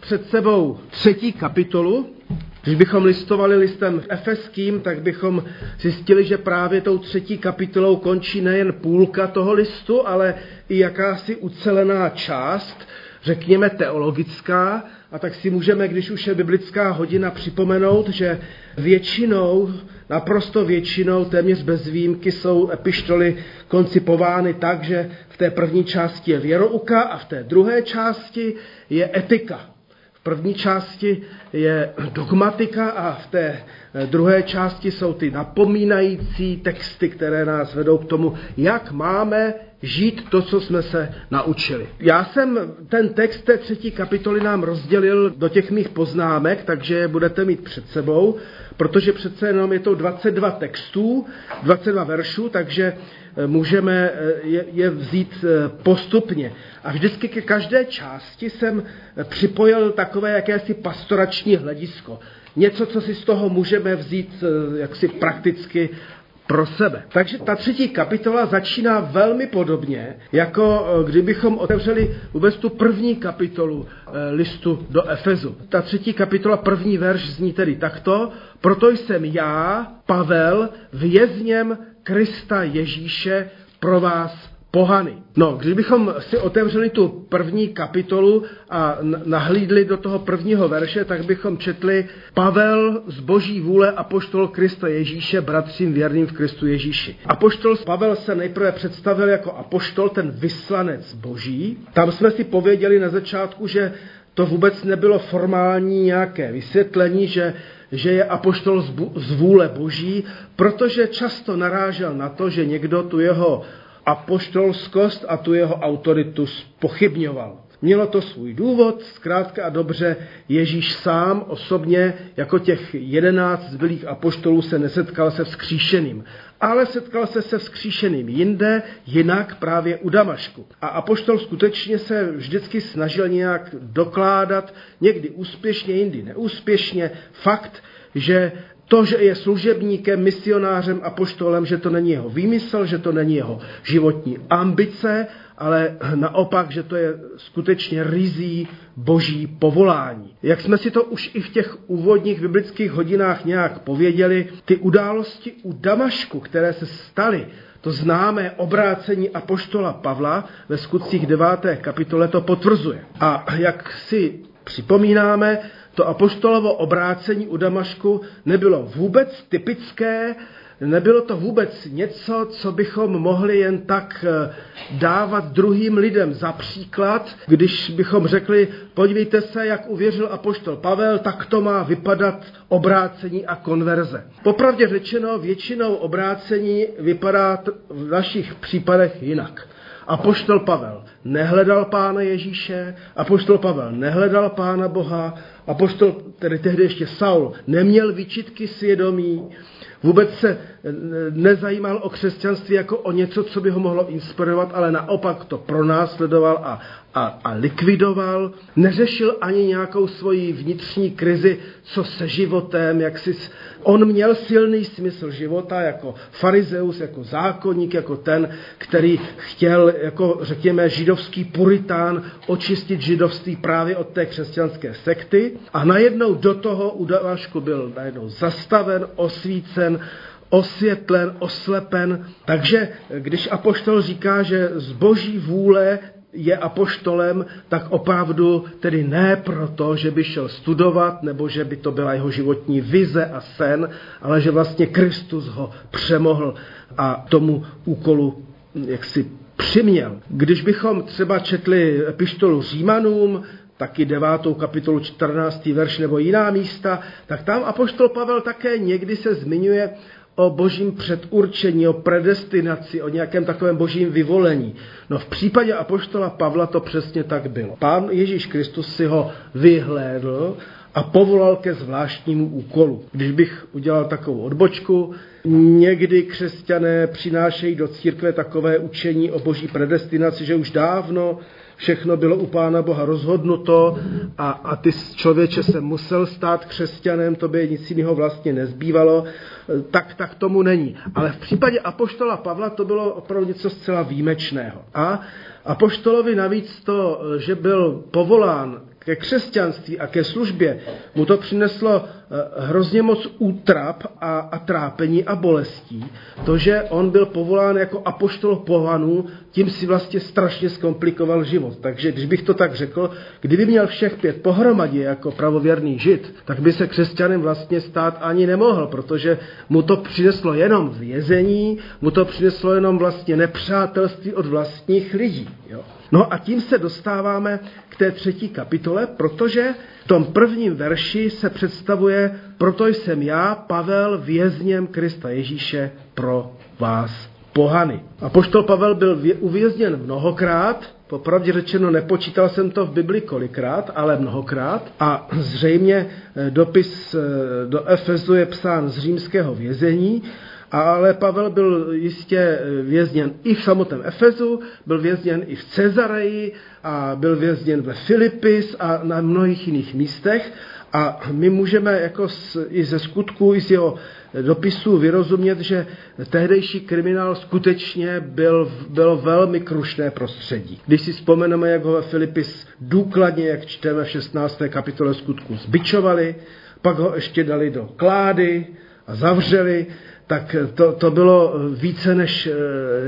Před sebou třetí kapitolu. Když bychom listovali listem efeským, tak bychom zjistili, že právě tou třetí kapitolou končí nejen půlka toho listu, ale i jakási ucelená část, řekněme teologická, a tak si můžeme, když už je biblická hodina, připomenout, že většinou, naprosto většinou, téměř bez výjimky, jsou epištoly koncipovány tak, že v té první části je věrouka a v té druhé části je etika. První části je dogmatika a v té druhé části jsou ty napomínající texty, které nás vedou k tomu, jak máme žít to, co jsme se naučili. Já jsem ten text té třetí kapitoly nám rozdělil do těch mých poznámek, takže je budete mít před sebou, protože přece jenom je to 22 textů, 22 veršů, takže eh, můžeme eh, je, vzít eh, postupně. A vždycky ke každé části jsem připojil takové jakési pastorační hledisko. Něco, co si z toho můžeme vzít jaksi prakticky pro sebe. Takže ta třetí kapitola začíná velmi podobně, jako eh, kdybychom otevřeli vůbec tu první kapitolu eh, listu do Efezu. Ta třetí kapitola, první verš zní tedy takto, proto jsem já, Pavel, vězněm Krista Ježíše pro vás pohany. No, kdybychom si otevřeli tu první kapitolu a nahlídli do toho prvního verše, tak bychom četli Pavel z boží vůle apoštol Krista Ježíše, bratřím věrným v Kristu Ježíši. Apoštol Pavel se nejprve představil jako apoštol, ten vyslanec boží. Tam jsme si pověděli na začátku, že to vůbec nebylo formální nějaké vysvětlení, že že je apoštol z vůle boží, protože často narážel na to, že někdo tu jeho apoštolskost a tu jeho autoritu spochybňoval. Mělo to svůj důvod, zkrátka a dobře, Ježíš sám osobně jako těch jedenáct zbylých apoštolů se nesetkal se vzkříšeným, ale setkal se se vzkříšeným jinde, jinak právě u Damašku. A apoštol skutečně se vždycky snažil nějak dokládat, někdy úspěšně, jindy neúspěšně, fakt, že to, že je služebníkem, misionářem a poštolem, že to není jeho výmysl, že to není jeho životní ambice, ale naopak, že to je skutečně rizí boží povolání. Jak jsme si to už i v těch úvodních biblických hodinách nějak pověděli, ty události u Damašku, které se staly, to známé obrácení apoštola Pavla ve skutcích 9. kapitole to potvrzuje. A jak si připomínáme, to apoštolovo obrácení u Damašku nebylo vůbec typické, nebylo to vůbec něco, co bychom mohli jen tak eh, dávat druhým lidem za příklad, když bychom řekli, podívejte se, jak uvěřil apoštol Pavel, tak to má vypadat obrácení a konverze. Popravdě řečeno, většinou obrácení vypadá v našich případech jinak. Apoštol Pavel nehledal pána Ježíše, apoštol Pavel nehledal pána Boha, apoštol, tedy tehdy ještě Saul, neměl vyčitky svědomí, vůbec se nezajímal o křesťanství jako o něco, co by ho mohlo inspirovat, ale naopak to pronásledoval a, a, a likvidoval. Neřešil ani nějakou svoji vnitřní krizi, co se životem, jak si On měl silný smysl života jako farizeus, jako zákonník, jako ten, který chtěl, jako řekněme, židovský puritán očistit židovství právě od té křesťanské sekty. A najednou do toho u Damašku byl najednou zastaven, osvícen, osvětlen, oslepen. Takže když apoštol říká, že z boží vůle je apoštolem, tak opravdu tedy ne proto, že by šel studovat, nebo že by to byla jeho životní vize a sen, ale že vlastně Kristus ho přemohl a tomu úkolu jaksi přiměl. Když bychom třeba četli epištolu Římanům, taky devátou kapitolu 14. verš nebo jiná místa, tak tam apoštol Pavel také někdy se zmiňuje o božím předurčení, o predestinaci, o nějakém takovém božím vyvolení. No v případě apoštola Pavla to přesně tak bylo. Pán Ježíš Kristus si ho vyhlédl a povolal ke zvláštnímu úkolu. Když bych udělal takovou odbočku, někdy křesťané přinášejí do církve takové učení o boží predestinaci, že už dávno všechno bylo u Pána Boha rozhodnuto a, a ty člověče se musel stát křesťanem, to by nic jiného vlastně nezbývalo, tak, tak tomu není. Ale v případě Apoštola Pavla to bylo opravdu něco zcela výjimečného. A Apoštolovi navíc to, že byl povolán ke křesťanství a ke službě, mu to přineslo eh, hrozně moc útrap a, a trápení a bolestí. To, že on byl povolán jako apoštol pohanů, tím si vlastně strašně zkomplikoval život. Takže když bych to tak řekl, kdyby měl všech pět pohromadě jako pravověrný žid, tak by se křesťanem vlastně stát ani nemohl, protože mu to přineslo jenom vězení, mu to přineslo jenom vlastně nepřátelství od vlastních lidí. Jo. No a tím se dostáváme k té třetí kapitole, protože v tom prvním verši se představuje, proto jsem já, Pavel, vězněm Krista Ježíše pro vás pohany. A poštol Pavel byl uvězněn mnohokrát, popravdě řečeno nepočítal jsem to v Bibli kolikrát, ale mnohokrát. A zřejmě eh, dopis eh, do Efezu je psán z římského vězení ale Pavel byl jistě vězněn i v samotném Efezu, byl vězněn i v Cezareji a byl vězněn ve Filipis a na mnohých jiných místech. A my můžeme jako z, i ze skutku, i z jeho dopisů vyrozumět, že tehdejší kriminál skutečně byl, bylo velmi krušné prostředí. Když si vzpomeneme, jak ho ve Filipis důkladně, jak čteme v 16. kapitole skutku, zbičovali, pak ho ještě dali do klády a zavřeli, tak to, to bylo více než eh,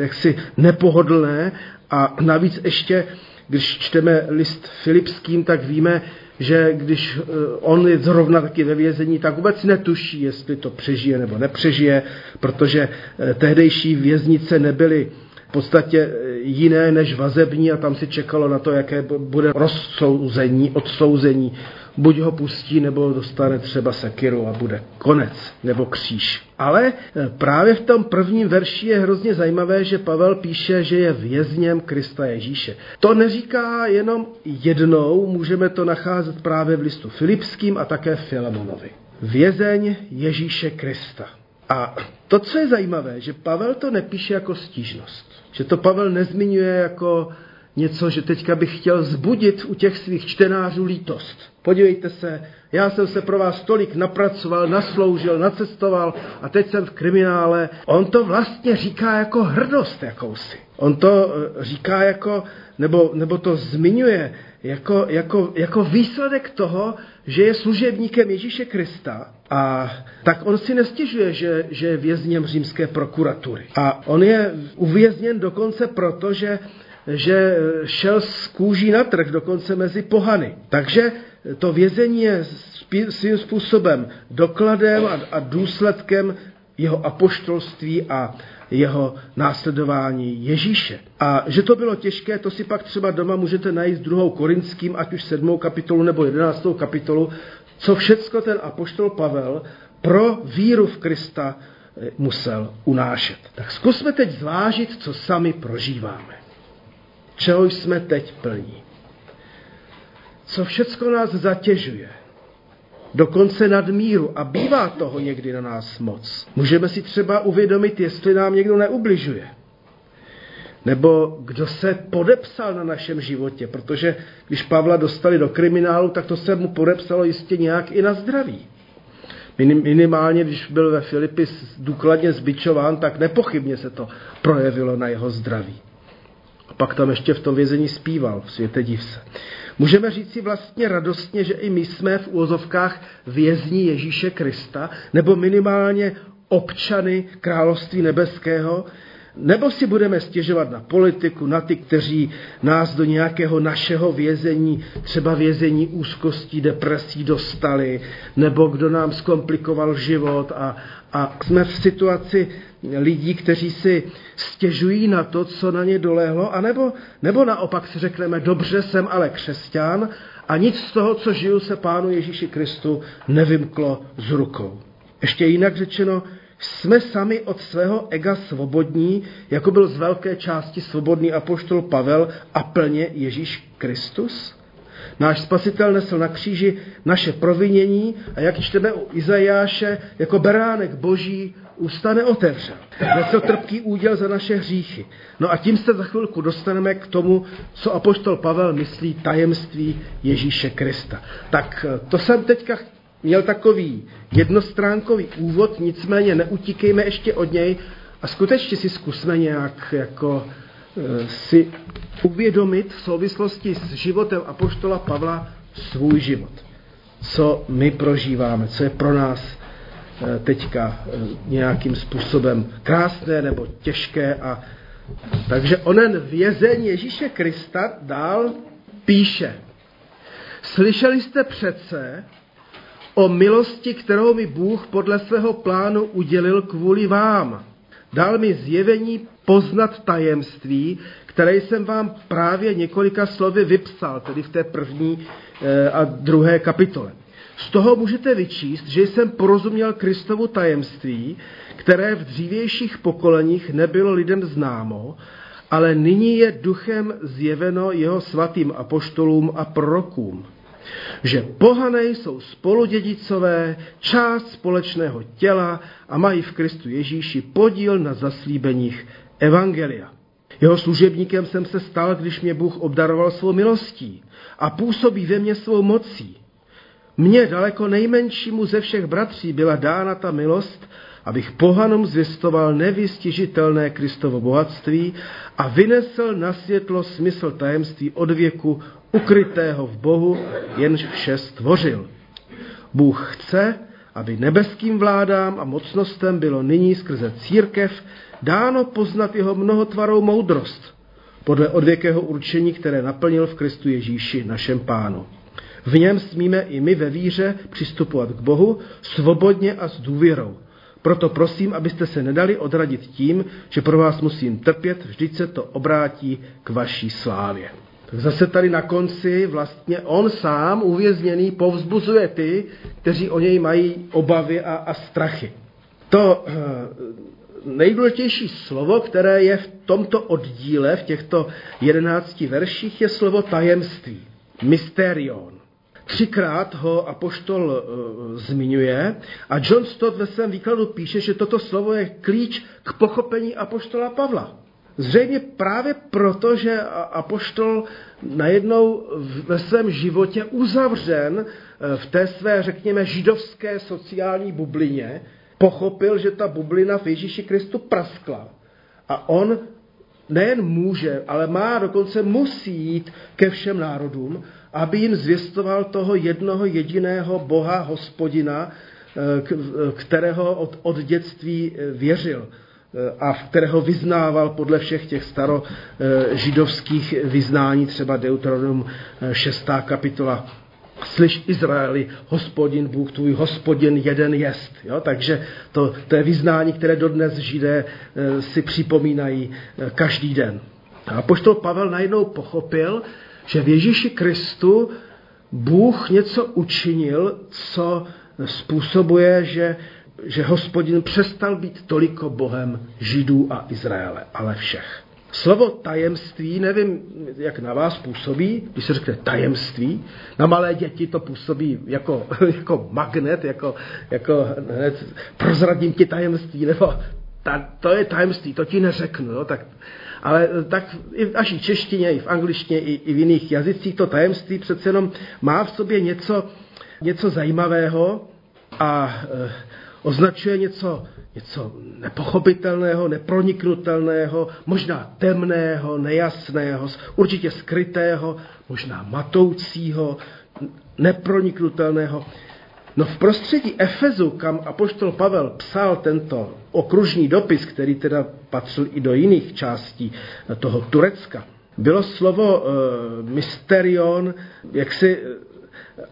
jaksi nepohodlné. A navíc ještě, když čteme list Filipským, tak víme, že když eh, on je zrovna taky ve vězení, tak vůbec netuší, jestli to přežije nebo nepřežije, protože eh, tehdejší věznice nebyly v podstatě jiné než vazební a tam si čekalo na to, jaké bude rozsouzení, odsouzení buď ho pustí, nebo dostane třeba sekiru a bude konec, nebo kříž. Ale eh, právě v tom prvním verši je hrozně zajímavé, že Pavel píše, že je vězněm Krista Ježíše. To neříká jenom jednou, můžeme to nacházet právě v listu Filipským a také Filemonovi. Vězeň Ježíše Krista. A to, co je zajímavé, že Pavel to nepíše jako stížnost. Že to Pavel nezmiňuje jako něco, že teďka bych chtěl zbudit u těch svých čtenářů lítost. Podívejte se, já jsem se pro vás tolik napracoval, nasloužil, nacestoval a teď jsem v kriminále. On to vlastně říká jako hrdost jakousi. On to eh, říká jako, nebo, nebo to zmiňuje jako, jako, jako výsledek toho, že je služebníkem Ježíše Krista a tak on si nestěžuje, že, že je vězněm římské prokuratury. A on je uvězněn dokonce proto, že že šel z kůží na trh, dokonce mezi pohany. Takže to vězení je svým způsobem dokladem a, a důsledkem jeho apoštolství a jeho následování Ježíše. A že to bylo těžké, to si pak třeba doma můžete najít druhou korinským, ať už sedmou kapitolu nebo jedenáctou kapitolu, co všecko ten apoštol Pavel pro víru v Krista eh, musel unášet. Tak zkusme teď zvážit, co sami prožíváme čeho jsme teď plní. Co všecko nás zatěžuje, dokonce nadmíru a bývá toho někdy na nás moc. Můžeme si třeba uvědomit, jestli nám někdo neubližuje. Nebo kdo se podepsal na našem životě, protože když Pavla dostali do kriminálu, tak to se mu podepsalo jistě nějak i na zdraví. Minimálně, když byl ve Filipi důkladně zbičován, tak nepochybně se to projevilo na jeho zdraví pak tam ještě v tom vězení zpíval, v světě div se. Můžeme říct si vlastně radostně, že i my jsme v úvozovkách vězní Ježíše Krista, nebo minimálně občany království nebeského, nebo si budeme stěžovat na politiku, na ty, kteří nás do nějakého našeho vězení, třeba vězení úzkostí, depresí dostali, nebo kdo nám zkomplikoval život a, a jsme v situaci lidí, kteří si stěžují na to, co na ně dolehlo, anebo, nebo naopak si řekneme, dobře, jsem ale křesťan a nic z toho, co žiju, se Pánu Ježíši Kristu nevymklo z rukou. Ještě jinak řečeno, jsme sami od svého ega svobodní, jako byl z velké části svobodný apoštol Pavel a plně Ježíš Kristus? Náš spasitel nesl na kříži naše provinění a jak čteme u Izajáše, jako beránek boží ústa neotevřel. Nesl trpký úděl za naše hříchy. No a tím se za chvilku dostaneme k tomu, co apoštol Pavel myslí tajemství Ježíše Krista. Tak eh, to jsem teďka měl takový jednostránkový úvod, nicméně neutíkejme ještě od něj a skutečně si zkusme nějak jako e, si uvědomit v souvislosti s životem apoštola Pavla, svůj život. Co my prožíváme, co je pro nás eh, teďka eh, nějakým způsobem krásné nebo těžké. A, takže onen vězeň Ježíše Krista dál píše. Slyšeli jste přece o milosti, kterou mi Bůh podle svého plánu udělil kvůli vám. Dal mi zjevení poznat tajemství, které jsem vám právě několika slovy vypsal, tedy v té první eh, a druhé kapitole. Z toho můžete vyčíst, že jsem porozuměl Kristovu tajemství, které v dřívějších pokoleních nebylo lidem známo, ale nyní je duchem zjeveno jeho svatým apoštolům a prorokům že pohané jsou spoludědicové, část společného těla a mají v Kristu Ježíši podíl na zaslíbeních Evangelia. Jeho služebníkem jsem se stal, když mě Bůh obdaroval svou milostí a působí ve mně svou mocí. Mně daleko nejmenšímu ze všech bratří byla dána ta milost, abych pohanům zvěstoval nevystižitelné Kristovo bohatství a vynesl na světlo smysl tajemství od věku ukrytého v Bohu, jenž vše stvořil. Bůh chce, aby nebeským vládám a mocnostem bylo nyní skrze církev dáno poznat jeho mnohotvarou moudrost, podle odvěkého určení, které naplnil v Kristu Ježíši, našem pánu. V něm smíme i my ve víře přistupovat k Bohu svobodně a s důvěrou. Proto prosím, abyste se nedali odradit tím, že pro vás musím trpět, vždyť se to obrátí k vaší slávě. Tak zase tady na konci vlastně on sám uvězněný povzbuzuje ty, kteří o něj mají obavy a, a strachy. To eh, nejdůležitější slovo, které je v tomto oddíle, v těchto jedenácti verších, je slovo tajemství. Mysterion. Třikrát ho apoštol e, zmiňuje a John Stott ve svém výkladu píše, že toto slovo je klíč k pochopení apoštola Pavla. Zřejmě právě proto, že apoštol najednou ve svém životě uzavřen e, v té své, řekněme, židovské sociální bublině, pochopil, že ta bublina v Ježíši Kristu praskla. A on nejen může, ale má, dokonce musí jít ke všem národům, aby jim zvěstoval toho jednoho jediného Boha, hospodina, e, kterého od, od dětství e, věřil a v kterého vyznával podle všech těch starožidovských vyznání, třeba Deuteronom 6. kapitola. Slyš Izraeli, hospodin Bůh tvůj, hospodin jeden jest. Jo? Takže to, to je vyznání, které dodnes židé e, si připomínají e, každý den. A poštol Pavel najednou pochopil, že v Ježíši Kristu Bůh něco učinil, co způsobuje, že že hospodin přestal být toliko bohem Židů a Izraele, ale všech. Slovo tajemství, nevím, jak na vás působí, když se řekne tajemství. Na malé děti to působí jako, jako magnet, jako, jako hned, prozradím ti tajemství, nebo ta, to je tajemství, to ti neřeknu. Jo, tak, ale tak i v naší češtině, i v angličtině, i, i v jiných jazycích to tajemství přece jenom má v sobě něco, něco zajímavého a e, označuje něco, něco nepochopitelného, neproniknutelného, možná temného, nejasného, určitě skrytého, možná matoucího, neproniknutelného. No v prostředí Efezu, kam apoštol Pavel psal tento okružní dopis, který teda patřil i do jiných částí toho Turecka, bylo slovo e, mysterion, jaksi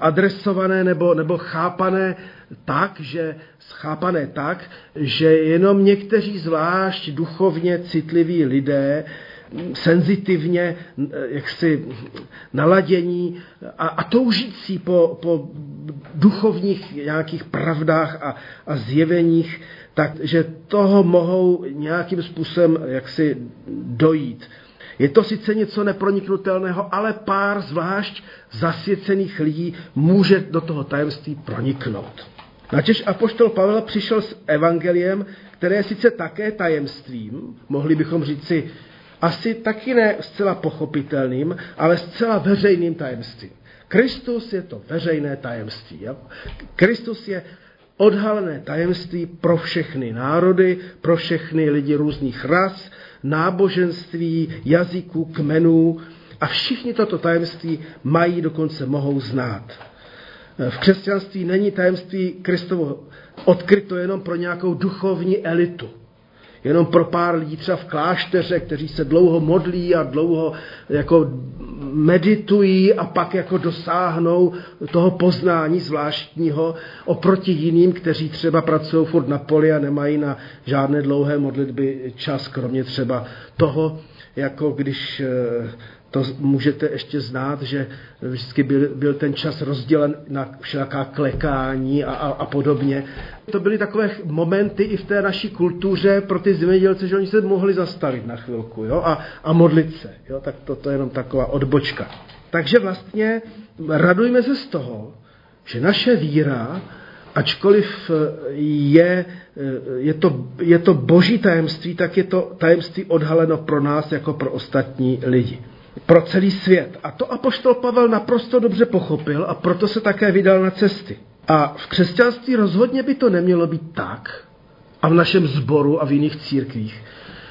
adresované nebo, nebo chápané tak, že schápané tak, že jenom někteří zvlášť duchovně citliví lidé senzitivně jaksi naladění a, a toužící po, po duchovních nějakých pravdách a, a zjeveních, takže toho mohou nějakým způsobem jaksi dojít. Je to sice něco neproniknutelného, ale pár zvlášť zasvěcených lidí může do toho tajemství proniknout. Načež apoštol Pavel přišel s evangeliem, které je sice také tajemstvím, mohli bychom říci asi taky ne zcela pochopitelným, ale zcela veřejným tajemstvím. Kristus je to veřejné tajemství. Jo? Kristus je odhalené tajemství pro všechny národy, pro všechny lidi různých ras, náboženství, jazyků, kmenů. A všichni toto tajemství mají, dokonce mohou znát. V křesťanství není tajemství Kristovo odkryto jenom pro nějakou duchovní elitu jenom pro pár lidí třeba v klášteře, kteří se dlouho modlí a dlouho jako meditují a pak jako dosáhnou toho poznání zvláštního oproti jiným, kteří třeba pracují furt na poli a nemají na žádné dlouhé modlitby čas, kromě třeba toho, jako když eh, to můžete ještě znát, že vždycky byl, byl ten čas rozdělen na všelaká klekání a, a, a podobně. To byly takové momenty i v té naší kultuře pro ty zemědělce, že oni se mohli zastavit na chvilku jo, a, a modlit se. Jo, tak to, to je jenom taková odbočka. Takže vlastně radujme se z toho, že naše víra, ačkoliv je, je, to, je to boží tajemství, tak je to tajemství odhaleno pro nás jako pro ostatní lidi pro celý svět. A to apoštol Pavel naprosto dobře pochopil a proto se také vydal na cesty. A v křesťanství rozhodně by to nemělo být tak, a v našem sboru a v jiných církvích,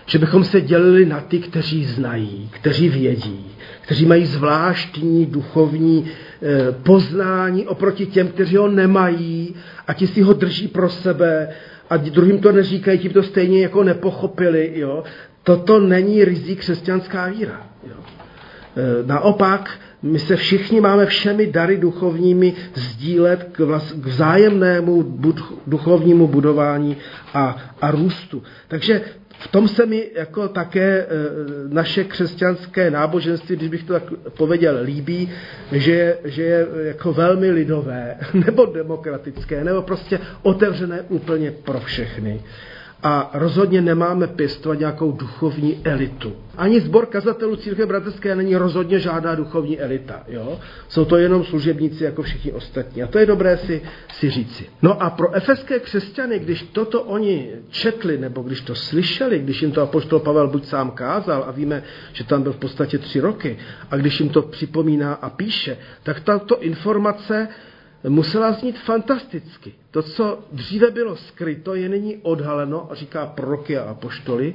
že bychom se dělili na ty, kteří znají, kteří vědí, kteří mají zvláštní duchovní eh, poznání oproti těm, kteří ho nemají a ti si ho drží pro sebe a druhým to neříkají, ti to stejně jako nepochopili. Jo? Toto není rizí křesťanská víra. Jo? Eh, naopak, my se všichni máme všemi dary duchovními sdílet k, vlast, k vzájemnému bud, duchovnímu budování a, a růstu. Takže v tom se mi jako také e, naše křesťanské náboženství, když bych to tak pověděl, líbí, že, že je jako velmi lidové, nebo demokratické, nebo prostě otevřené úplně pro všechny a rozhodně nemáme pěstovat nějakou duchovní elitu. Ani zbor kazatelů církve bratrské není rozhodně žádná duchovní elita. Jo? Jsou to jenom služebníci jako všichni ostatní. A to je dobré si, si říci. No a pro efeské křesťany, když toto oni četli, nebo když to slyšeli, když jim to apoštol Pavel buď sám kázal, a víme, že tam byl v podstatě tři roky, a když jim to připomíná a píše, tak tato informace musela znít fantasticky. To, co dříve bylo skryto, je nyní odhaleno, a říká proroky a apoštoly.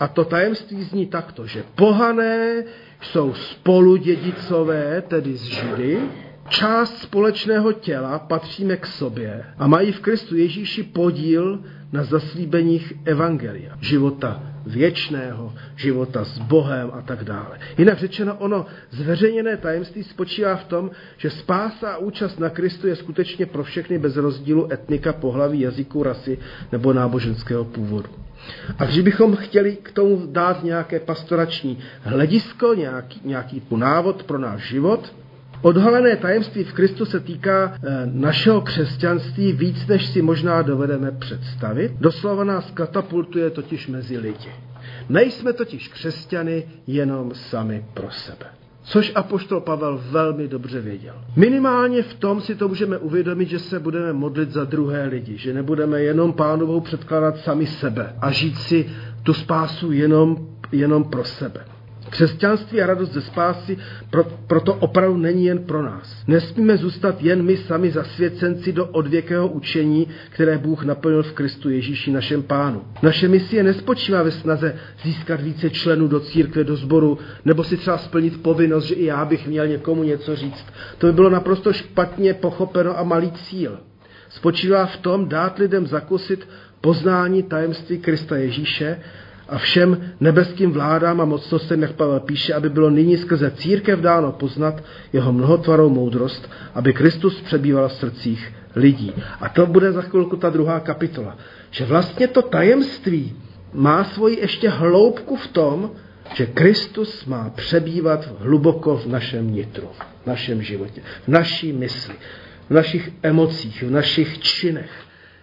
A to tajemství zní takto, že pohané jsou spolu dědicové, tedy z Židy, část společného těla patříme k sobě a mají v Kristu Ježíši podíl na zaslíbeních Evangelia, života věčného, života s Bohem a tak dále. Jinak řečeno, ono zveřejněné tajemství spočívá v tom, že spása a účast na Kristu je skutečně pro všechny bez rozdílu etnika, pohlaví, jazyku, rasy nebo náboženského původu. A když bychom chtěli k tomu dát nějaké pastorační hledisko, nějaký, nějaký návod pro náš život, Odhalené tajemství v Kristu se týká eh, našeho křesťanství víc, než si možná dovedeme představit. Doslova nás katapultuje totiž mezi lidi. Nejsme totiž křesťany jenom sami pro sebe. Což apoštol Pavel velmi dobře věděl. Minimálně v tom si to můžeme uvědomit, že se budeme modlit za druhé lidi, že nebudeme jenom pánovou předkládat sami sebe a žít si tu spásu jenom, jenom pro sebe. Křesťanství a radost ze spásy pro, proto opravdu není jen pro nás. Nesmíme zůstat jen my sami zasvěcenci do odvěkého učení, které Bůh naplnil v Kristu Ježíši našem pánu. Naše misie nespočívá ve snaze získat více členů do církve, do sboru, nebo si třeba splnit povinnost, že i já bych měl někomu něco říct. To by bylo naprosto špatně pochopeno a malý cíl. Spočívá v tom dát lidem zakusit poznání tajemství Krista Ježíše a všem nebeským vládám a mocnostem, jak Pavel píše, aby bylo nyní skrze církev dáno poznat jeho mnohotvarou moudrost, aby Kristus přebýval v srdcích lidí. A to bude za chvilku ta druhá kapitola. Že vlastně to tajemství má svoji ještě hloubku v tom, že Kristus má přebývat hluboko v našem nitru, v našem životě, v naší mysli, v našich emocích, v našich činech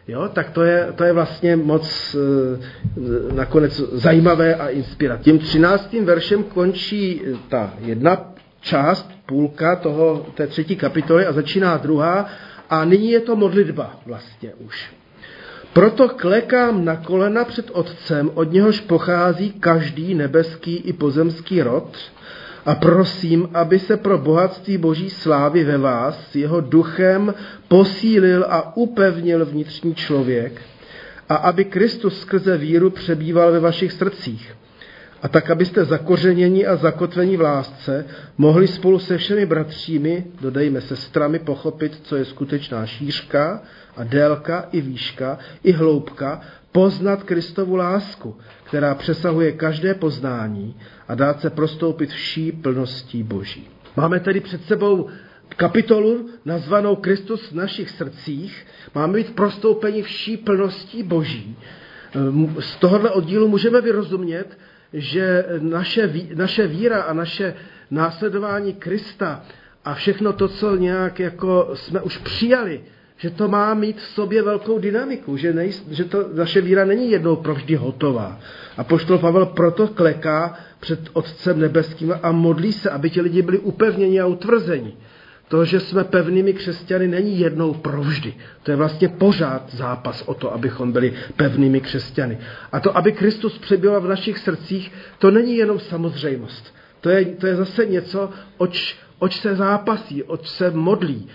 Jo, tak to je, to je vlastně moc e, nakonec zajímavé a inspirativní. Tím třináctým veršem končí ta jedna část, půlka toho, té třetí kapitoly a začíná druhá a nyní je to modlitba vlastně už. Proto klekám na kolena před Otcem, od něhož pochází každý nebeský i pozemský rod, a prosím, aby se pro bohatství boží slávy ve vás jeho duchem posílil a upevnil vnitřní člověk a aby Kristus skrze víru přebýval ve vašich srdcích. a tak, abyste zakořenění a zakotvení v lásce mohli spolu se všemi bratřími, dodejme sestrami, pochopit, co je skutečná šířka a délka i výška i hloubka, poznat Kristovu lásku, která přesahuje každé poznání a dát se prostoupit vší plností Boží. Máme tedy před sebou kapitolu nazvanou Kristus v našich srdcích. Máme být prostoupeni vší plností Boží. Z tohohle oddílu můžeme vyrozumět, že naše, naše víra a naše následování Krista a všechno to, co nějak jako jsme už přijali, že to má mít v sobě velkou dynamiku, že, nej, že to, naše víra není jednou provždy hotová. A poštol Pavel proto kleká před Otcem nebeským a modlí se, aby ti lidi byli upevněni a utvrzeni. To, že jsme pevnými křesťany, není jednou provždy. To je vlastně pořád zápas o to, abychom byli pevnými křesťany. A to, aby Kristus přebyl v našich srdcích, to není jenom samozřejmost. To je, to je zase něco, oč, oč se zápasí, oč se modlí.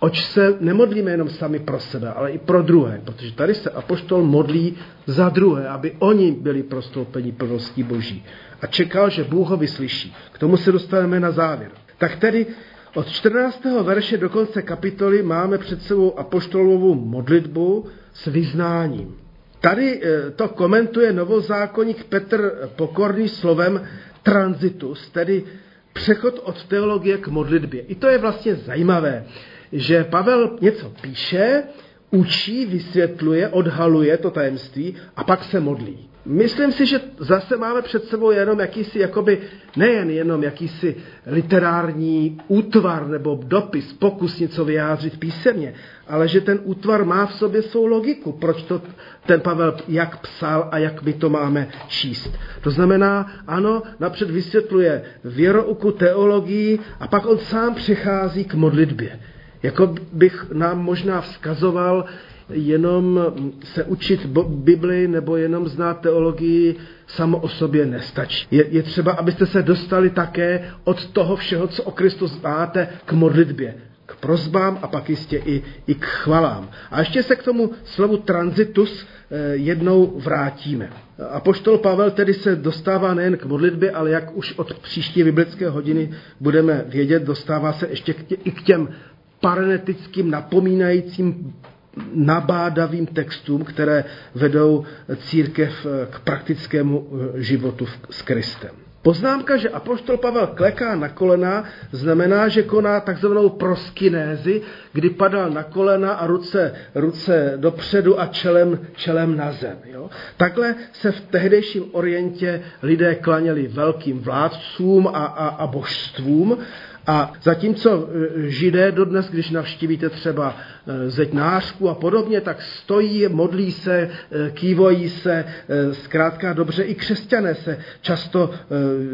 Oč se nemodlíme jenom sami pro sebe, ale i pro druhé, protože tady se apoštol modlí za druhé, aby oni byli prostoupeni plností Boží. A čekal, že Bůh ho vyslyší. K tomu se dostaneme na závěr. Tak tedy od 14. verše do konce kapitoly máme před sebou apoštolovou modlitbu s vyznáním. Tady eh, to komentuje novozákonník Petr Pokorný slovem transitus, tedy přechod od teologie k modlitbě. I to je vlastně zajímavé, že Pavel něco píše, učí, vysvětluje, odhaluje to tajemství a pak se modlí. Myslím si, že zase máme před sebou jenom jakýsi, jakoby, nejen jenom jakýsi literární útvar nebo dopis, pokus něco vyjádřit písemně, ale že ten útvar má v sobě svou logiku, proč to ten Pavel jak psal a jak my to máme číst. To znamená, ano, napřed vysvětluje věrouku, teologii a pak on sám přechází k modlitbě. Jako bych nám možná vzkazoval, jenom se učit Bibli nebo jenom znát teologii samo o sobě nestačí. Je, je třeba, abyste se dostali také od toho všeho, co o Kristu znáte, k modlitbě, k prozbám a pak jistě i, i k chvalám. A ještě se k tomu slovu transitus eh, jednou vrátíme. A poštol Pavel tedy se dostává nejen k modlitbě, ale jak už od příští biblické hodiny budeme vědět, dostává se ještě k tě, i k těm parenetickým napomínajícím nabádavým textům, které vedou církev k praktickému eh, životu s Kristem. Poznámka, že apoštol Pavel kleká na kolena, znamená, že koná takzvanou proskinézi, kdy padal na kolena a ruce, ruce dopředu a čelem, čelem na zem. Jo? Takhle se v tehdejším orientě lidé klaněli velkým vládcům a, a, a božstvům a zatímco e, židé dodnes, když navštívíte třeba e, zeďnářku a podobně, tak stojí, modlí se, e, kývojí se, zkrátka dobře i křesťané se často,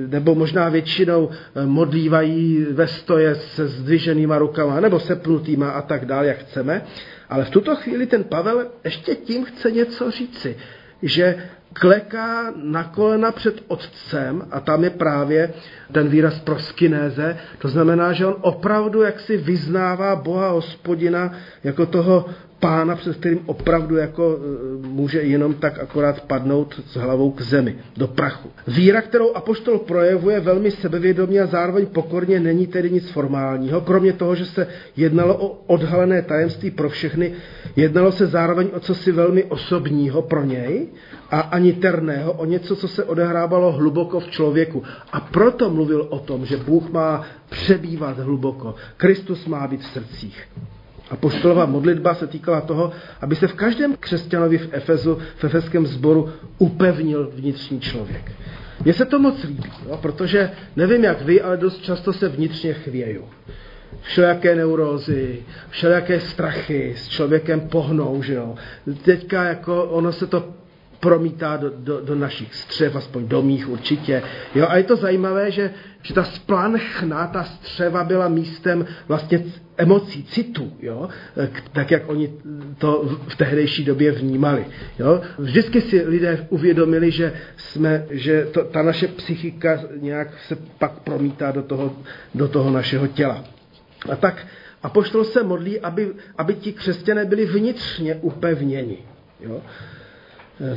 nebo možná většinou modlívají ve stoje se zdviženýma rukama, nebo sepnutýma a tak dále, jak chceme. Ale v tuto chvíli ten Pavel ještě tím chce něco říci, že kleká na kolena před otcem a tam je právě ten výraz proskinéze. To znamená, že on opravdu jaksi vyznává Boha hospodina jako toho pána, před kterým opravdu jako e, může jenom tak akorát padnout s hlavou k zemi, do prachu. Víra, kterou apoštol projevuje velmi sebevědomě a zároveň pokorně, není tedy nic formálního, kromě toho, že se jednalo o odhalené tajemství pro všechny, jednalo se zároveň o cosi velmi osobního pro něj a ani terného, o něco, co se odehrávalo hluboko v člověku. A proto mluvil o tom, že Bůh má přebývat hluboko. Kristus má být v srdcích. A poštolová modlitba se týkala toho, aby se v každém křesťanovi v Efezu, v efeském sboru upevnil vnitřní člověk. Mně se to moc líbí, jo, protože nevím jak vy, ale dost často se vnitřně chvěju. Všelijaké neurózy, všelijaké strachy s člověkem pohnou, že jo. Teďka jako ono se to promítá do, do, do našich střev, aspoň do mých určitě. Jo, a je to zajímavé, že, že ta splanchna, ta střeva byla místem vlastně emocí, citu, jo? tak jak oni to v tehdejší době vnímali. Jo? Vždycky si lidé uvědomili, že, jsme, že to, ta naše psychika nějak se pak promítá do toho, do toho našeho těla. A tak a poštol se modlí, aby, aby ti křesťané byli vnitřně upevněni. Jo?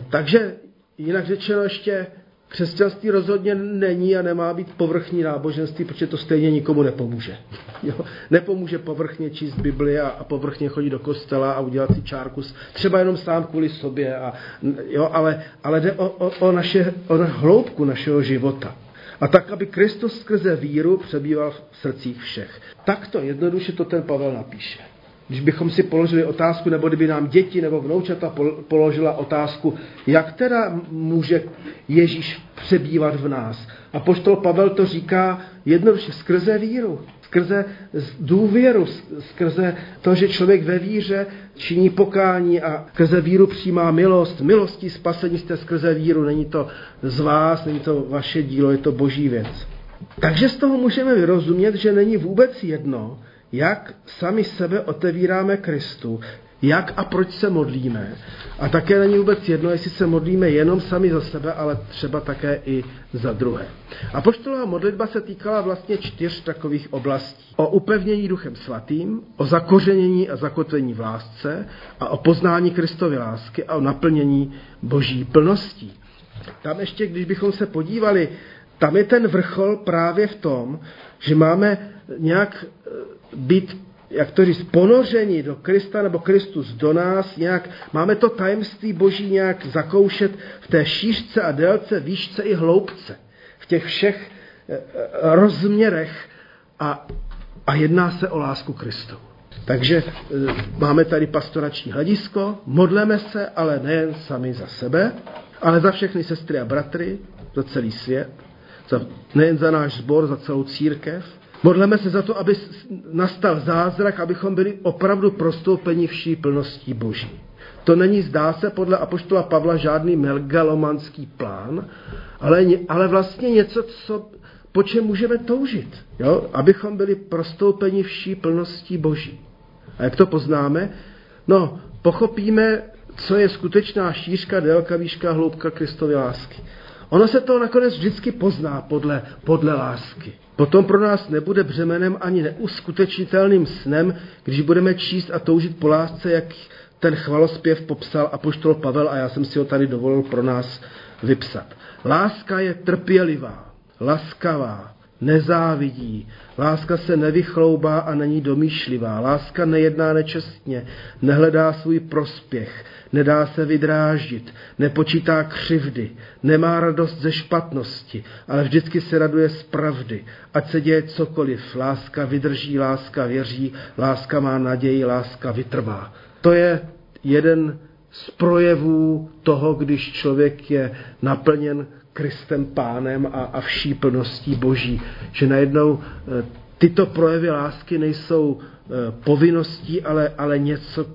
Takže jinak řečeno ještě Křesťanství rozhodně není a nemá být povrchní náboženství, protože to stejně nikomu nepomůže. Jo? Nepomůže povrchně číst Bibli a, a povrchně chodit do kostela a udělat si čárku, třeba jenom sám kvůli sobě, a, jo? Ale, ale jde o, o, o, naše, o hloubku našeho života. A tak, aby Kristus skrze víru přebýval v srdcích všech. Takto jednoduše to ten Pavel napíše. Když bychom si položili otázku, nebo kdyby nám děti nebo vnoučata položila otázku, jak teda může Ježíš přebývat v nás. A poštol Pavel to říká jednoduše skrze víru, skrze důvěru, skrze to, že člověk ve víře činí pokání a skrze víru přijímá milost. Milostí spasení jste skrze víru, není to z vás, není to vaše dílo, je to boží věc. Takže z toho můžeme vyrozumět, že není vůbec jedno, jak sami sebe otevíráme Kristu, jak a proč se modlíme. A také není vůbec jedno, jestli se modlíme jenom sami za sebe, ale třeba také i za druhé. A poštolová modlitba se týkala vlastně čtyř takových oblastí. O upevnění duchem svatým, o zakořenění a zakotvení v lásce a o poznání Kristovy lásky a o naplnění boží plností. Tam ještě, když bychom se podívali, tam je ten vrchol právě v tom, že máme nějak být, jak to říct, ponoření do Krista nebo Kristus do nás, nějak, máme to tajemství Boží nějak zakoušet v té šířce a délce, výšce i hloubce, v těch všech eh, eh, rozměrech a, a jedná se o lásku Kristu. Takže eh, máme tady pastorační hledisko, modleme se, ale nejen sami za sebe, ale za všechny sestry a bratry, za celý svět, za, nejen za náš sbor, za celou církev, Modleme se za to, aby nastal zázrak, abychom byli opravdu prostoupeni vší plností Boží. To není, zdá se, podle apoštola Pavla žádný megalomanský plán, ale, ale vlastně něco, co, po čem můžeme toužit. Jo? Abychom byli prostoupeni vší plností Boží. A jak to poznáme? No, pochopíme, co je skutečná šířka, délka, výška, hloubka Kristovy lásky. Ono se to nakonec vždycky pozná podle, podle lásky. Potom pro nás nebude břemenem ani neuskutečnitelným snem, když budeme číst a toužit po lásce, jak ten chvalospěv popsal apoštol Pavel a já jsem si ho tady dovolil pro nás vypsat. Láska je trpělivá, laskavá, nezávidí. Láska se nevychloubá a není domýšlivá. Láska nejedná nečestně, nehledá svůj prospěch, nedá se vydráždit, nepočítá křivdy, nemá radost ze špatnosti, ale vždycky se raduje z pravdy. Ať se děje cokoliv, láska vydrží, láska věří, láska má naději, láska vytrvá. To je jeden z projevů toho, když člověk je naplněn Kristem Pánem a, a vší plností Boží. Že najednou e, tyto projevy lásky nejsou e, povinností, ale, ale něco,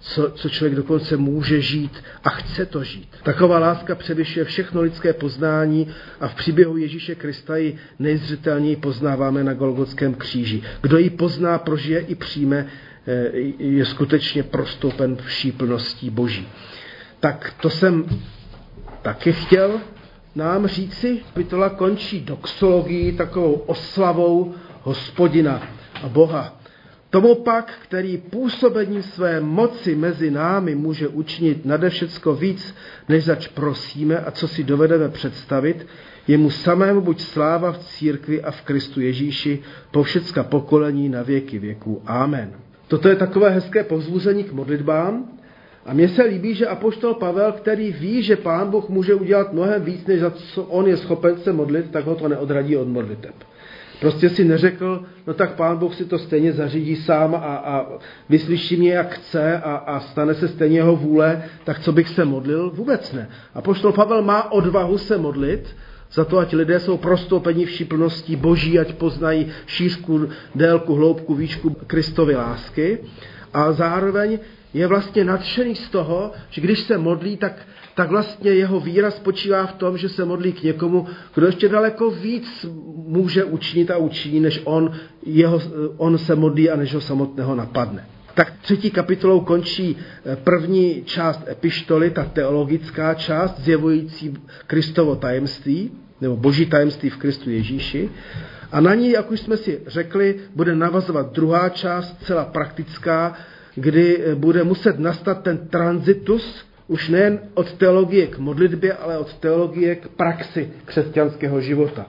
co, co člověk dokonce může žít a chce to žít. Taková láska převyšuje všechno lidské poznání a v příběhu Ježíše Krista ji nejzřetelněji poznáváme na Golgotském kříži. Kdo ji pozná, prožije i přijme, e, je skutečně prostoupen vší plností Boží. Tak to jsem taky chtěl nám říci, kapitola končí doxologií, takovou oslavou hospodina a Boha. Tomu pak, který působením své moci mezi námi může učinit nade všecko víc, než zač prosíme a co si dovedeme představit, jemu samému buď sláva v církvi a v Kristu Ježíši po všecka pokolení na věky věků. Amen. Toto je takové hezké povzbuzení k modlitbám, a mně se líbí, že apoštol Pavel, který ví, že pán Bůh může udělat mnohem víc, než za co on je schopen se modlit, tak ho to neodradí od modliteb. Prostě si neřekl, no tak pán Bůh si to stejně zařídí sám a, a vyslyší mě, jak chce a, a stane se stejně jeho vůle, tak co bych se modlil? Vůbec ne. A poštol Pavel má odvahu se modlit, za to, ať lidé jsou prostoupeni vší plností boží, ať poznají šířku, délku, hloubku, výšku Kristovy lásky. A zároveň je vlastně nadšený z toho, že když se modlí, tak, tak vlastně jeho víra spočívá v tom, že se modlí k někomu, kdo ještě daleko víc může učinit a učiní, než on, jeho, on se modlí a než ho samotného napadne. Tak třetí kapitolou končí eh, první část epištoly, ta teologická část, zjevující Kristovo tajemství, nebo boží tajemství v Kristu Ježíši. A na ní, jak už jsme si řekli, bude navazovat druhá část, celá praktická, kdy eh, bude muset nastat ten transitus už nejen od teologie k modlitbě, ale od teologie k praxi křesťanského života.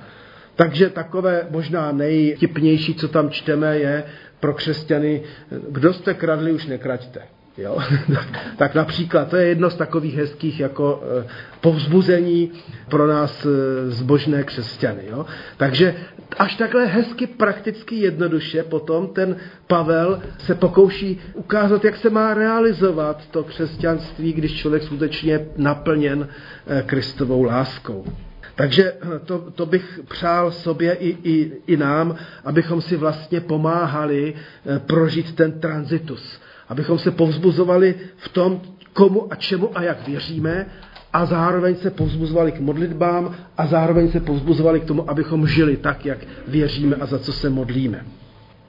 Takže takové možná nejtipnější, co tam čteme, je pro křesťany, kdo jste kradli, už nekraďte. Jo? tak například, to je jedno z takových hezkých jako eh, povzbuzení pro nás eh, zbožné křesťany. Jo? Takže až takhle hezky, prakticky, jednoduše potom ten Pavel se pokouší ukázat, jak se má realizovat to křesťanství, když člověk skutečně naplněn eh, Kristovou láskou. Takže to, to bych přál sobě i, i, i nám, abychom si vlastně pomáhali prožít ten transitus abychom se povzbuzovali v tom, komu a čemu a jak věříme a zároveň se povzbuzovali k modlitbám a zároveň se povzbuzovali k tomu, abychom žili tak, jak věříme a za co se modlíme.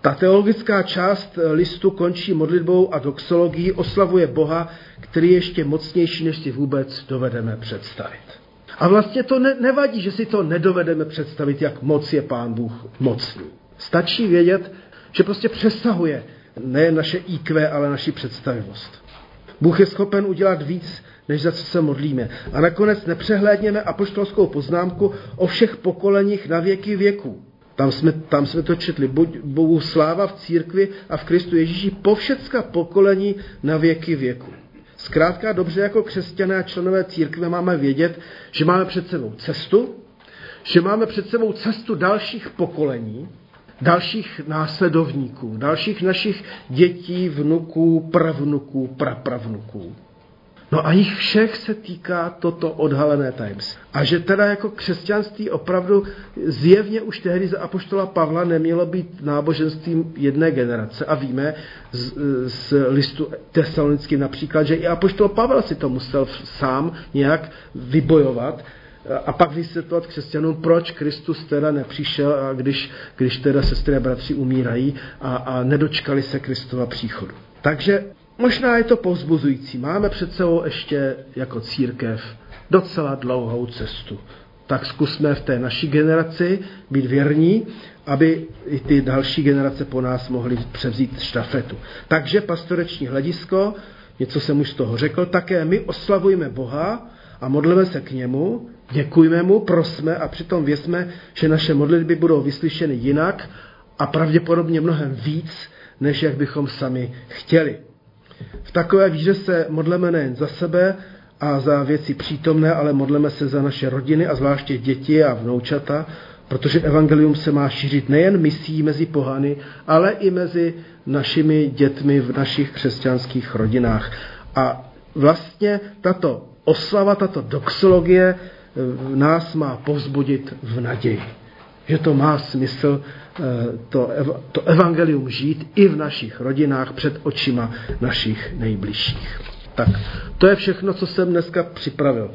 Ta teologická část listu končí modlitbou a doxologií, oslavuje Boha, který je ještě mocnější, než si vůbec dovedeme představit. A vlastně to ne, nevadí, že si to nedovedeme představit, jak moc je Pán Bůh mocný. Stačí vědět, že prostě přesahuje ne naše IQ, ale naši představivost. Bůh je schopen udělat víc, než za co se modlíme. A nakonec nepřehlédněme apoštolskou poznámku o všech pokoleních na věky věků. Tam jsme, tam jsme to četli. Buď Bohu sláva v církvi a v Kristu Ježíši po všecka pokolení na věky věku. Zkrátka dobře jako křesťané a členové církve máme vědět, že máme před sebou cestu, že máme před sebou cestu dalších pokolení, dalších následovníků, dalších našich dětí, vnuků, pravnuků, prapravnuků. No a jich všech se týká toto odhalené tajemství. A že teda jako křesťanství opravdu zjevně už tehdy za apoštola Pavla nemělo být náboženstvím jedné generace. A víme z, z listu tesalonický například, že i apoštol Pavel si to musel sám nějak vybojovat, a pak vysvětlovat křesťanům, proč Kristus teda nepřišel, a když, když teda sestry a bratři umírají a, a nedočkali se Kristova příchodu. Takže možná je to povzbuzující. Máme před sebou ještě jako církev docela dlouhou cestu. Tak zkusme v té naší generaci být věrní, aby i ty další generace po nás mohly převzít štafetu. Takže pastoreční hledisko, něco jsem už z toho řekl, také my oslavujeme Boha a modlíme se k němu, Děkujme mu, prosme a přitom věsme, že naše modlitby budou vyslyšeny jinak a pravděpodobně mnohem víc, než jak bychom sami chtěli. V takové víře se modleme nejen za sebe a za věci přítomné, ale modleme se za naše rodiny a zvláště děti a vnoučata, protože evangelium se má šířit nejen misí mezi pohany, ale i mezi našimi dětmi v našich křesťanských rodinách. A vlastně tato oslava, tato doxologie nás má povzbudit v naději. Že to má smysl eh, to, to evangelium žít i v našich rodinách před očima našich nejbližších. Tak to je všechno, co jsem dneska připravil.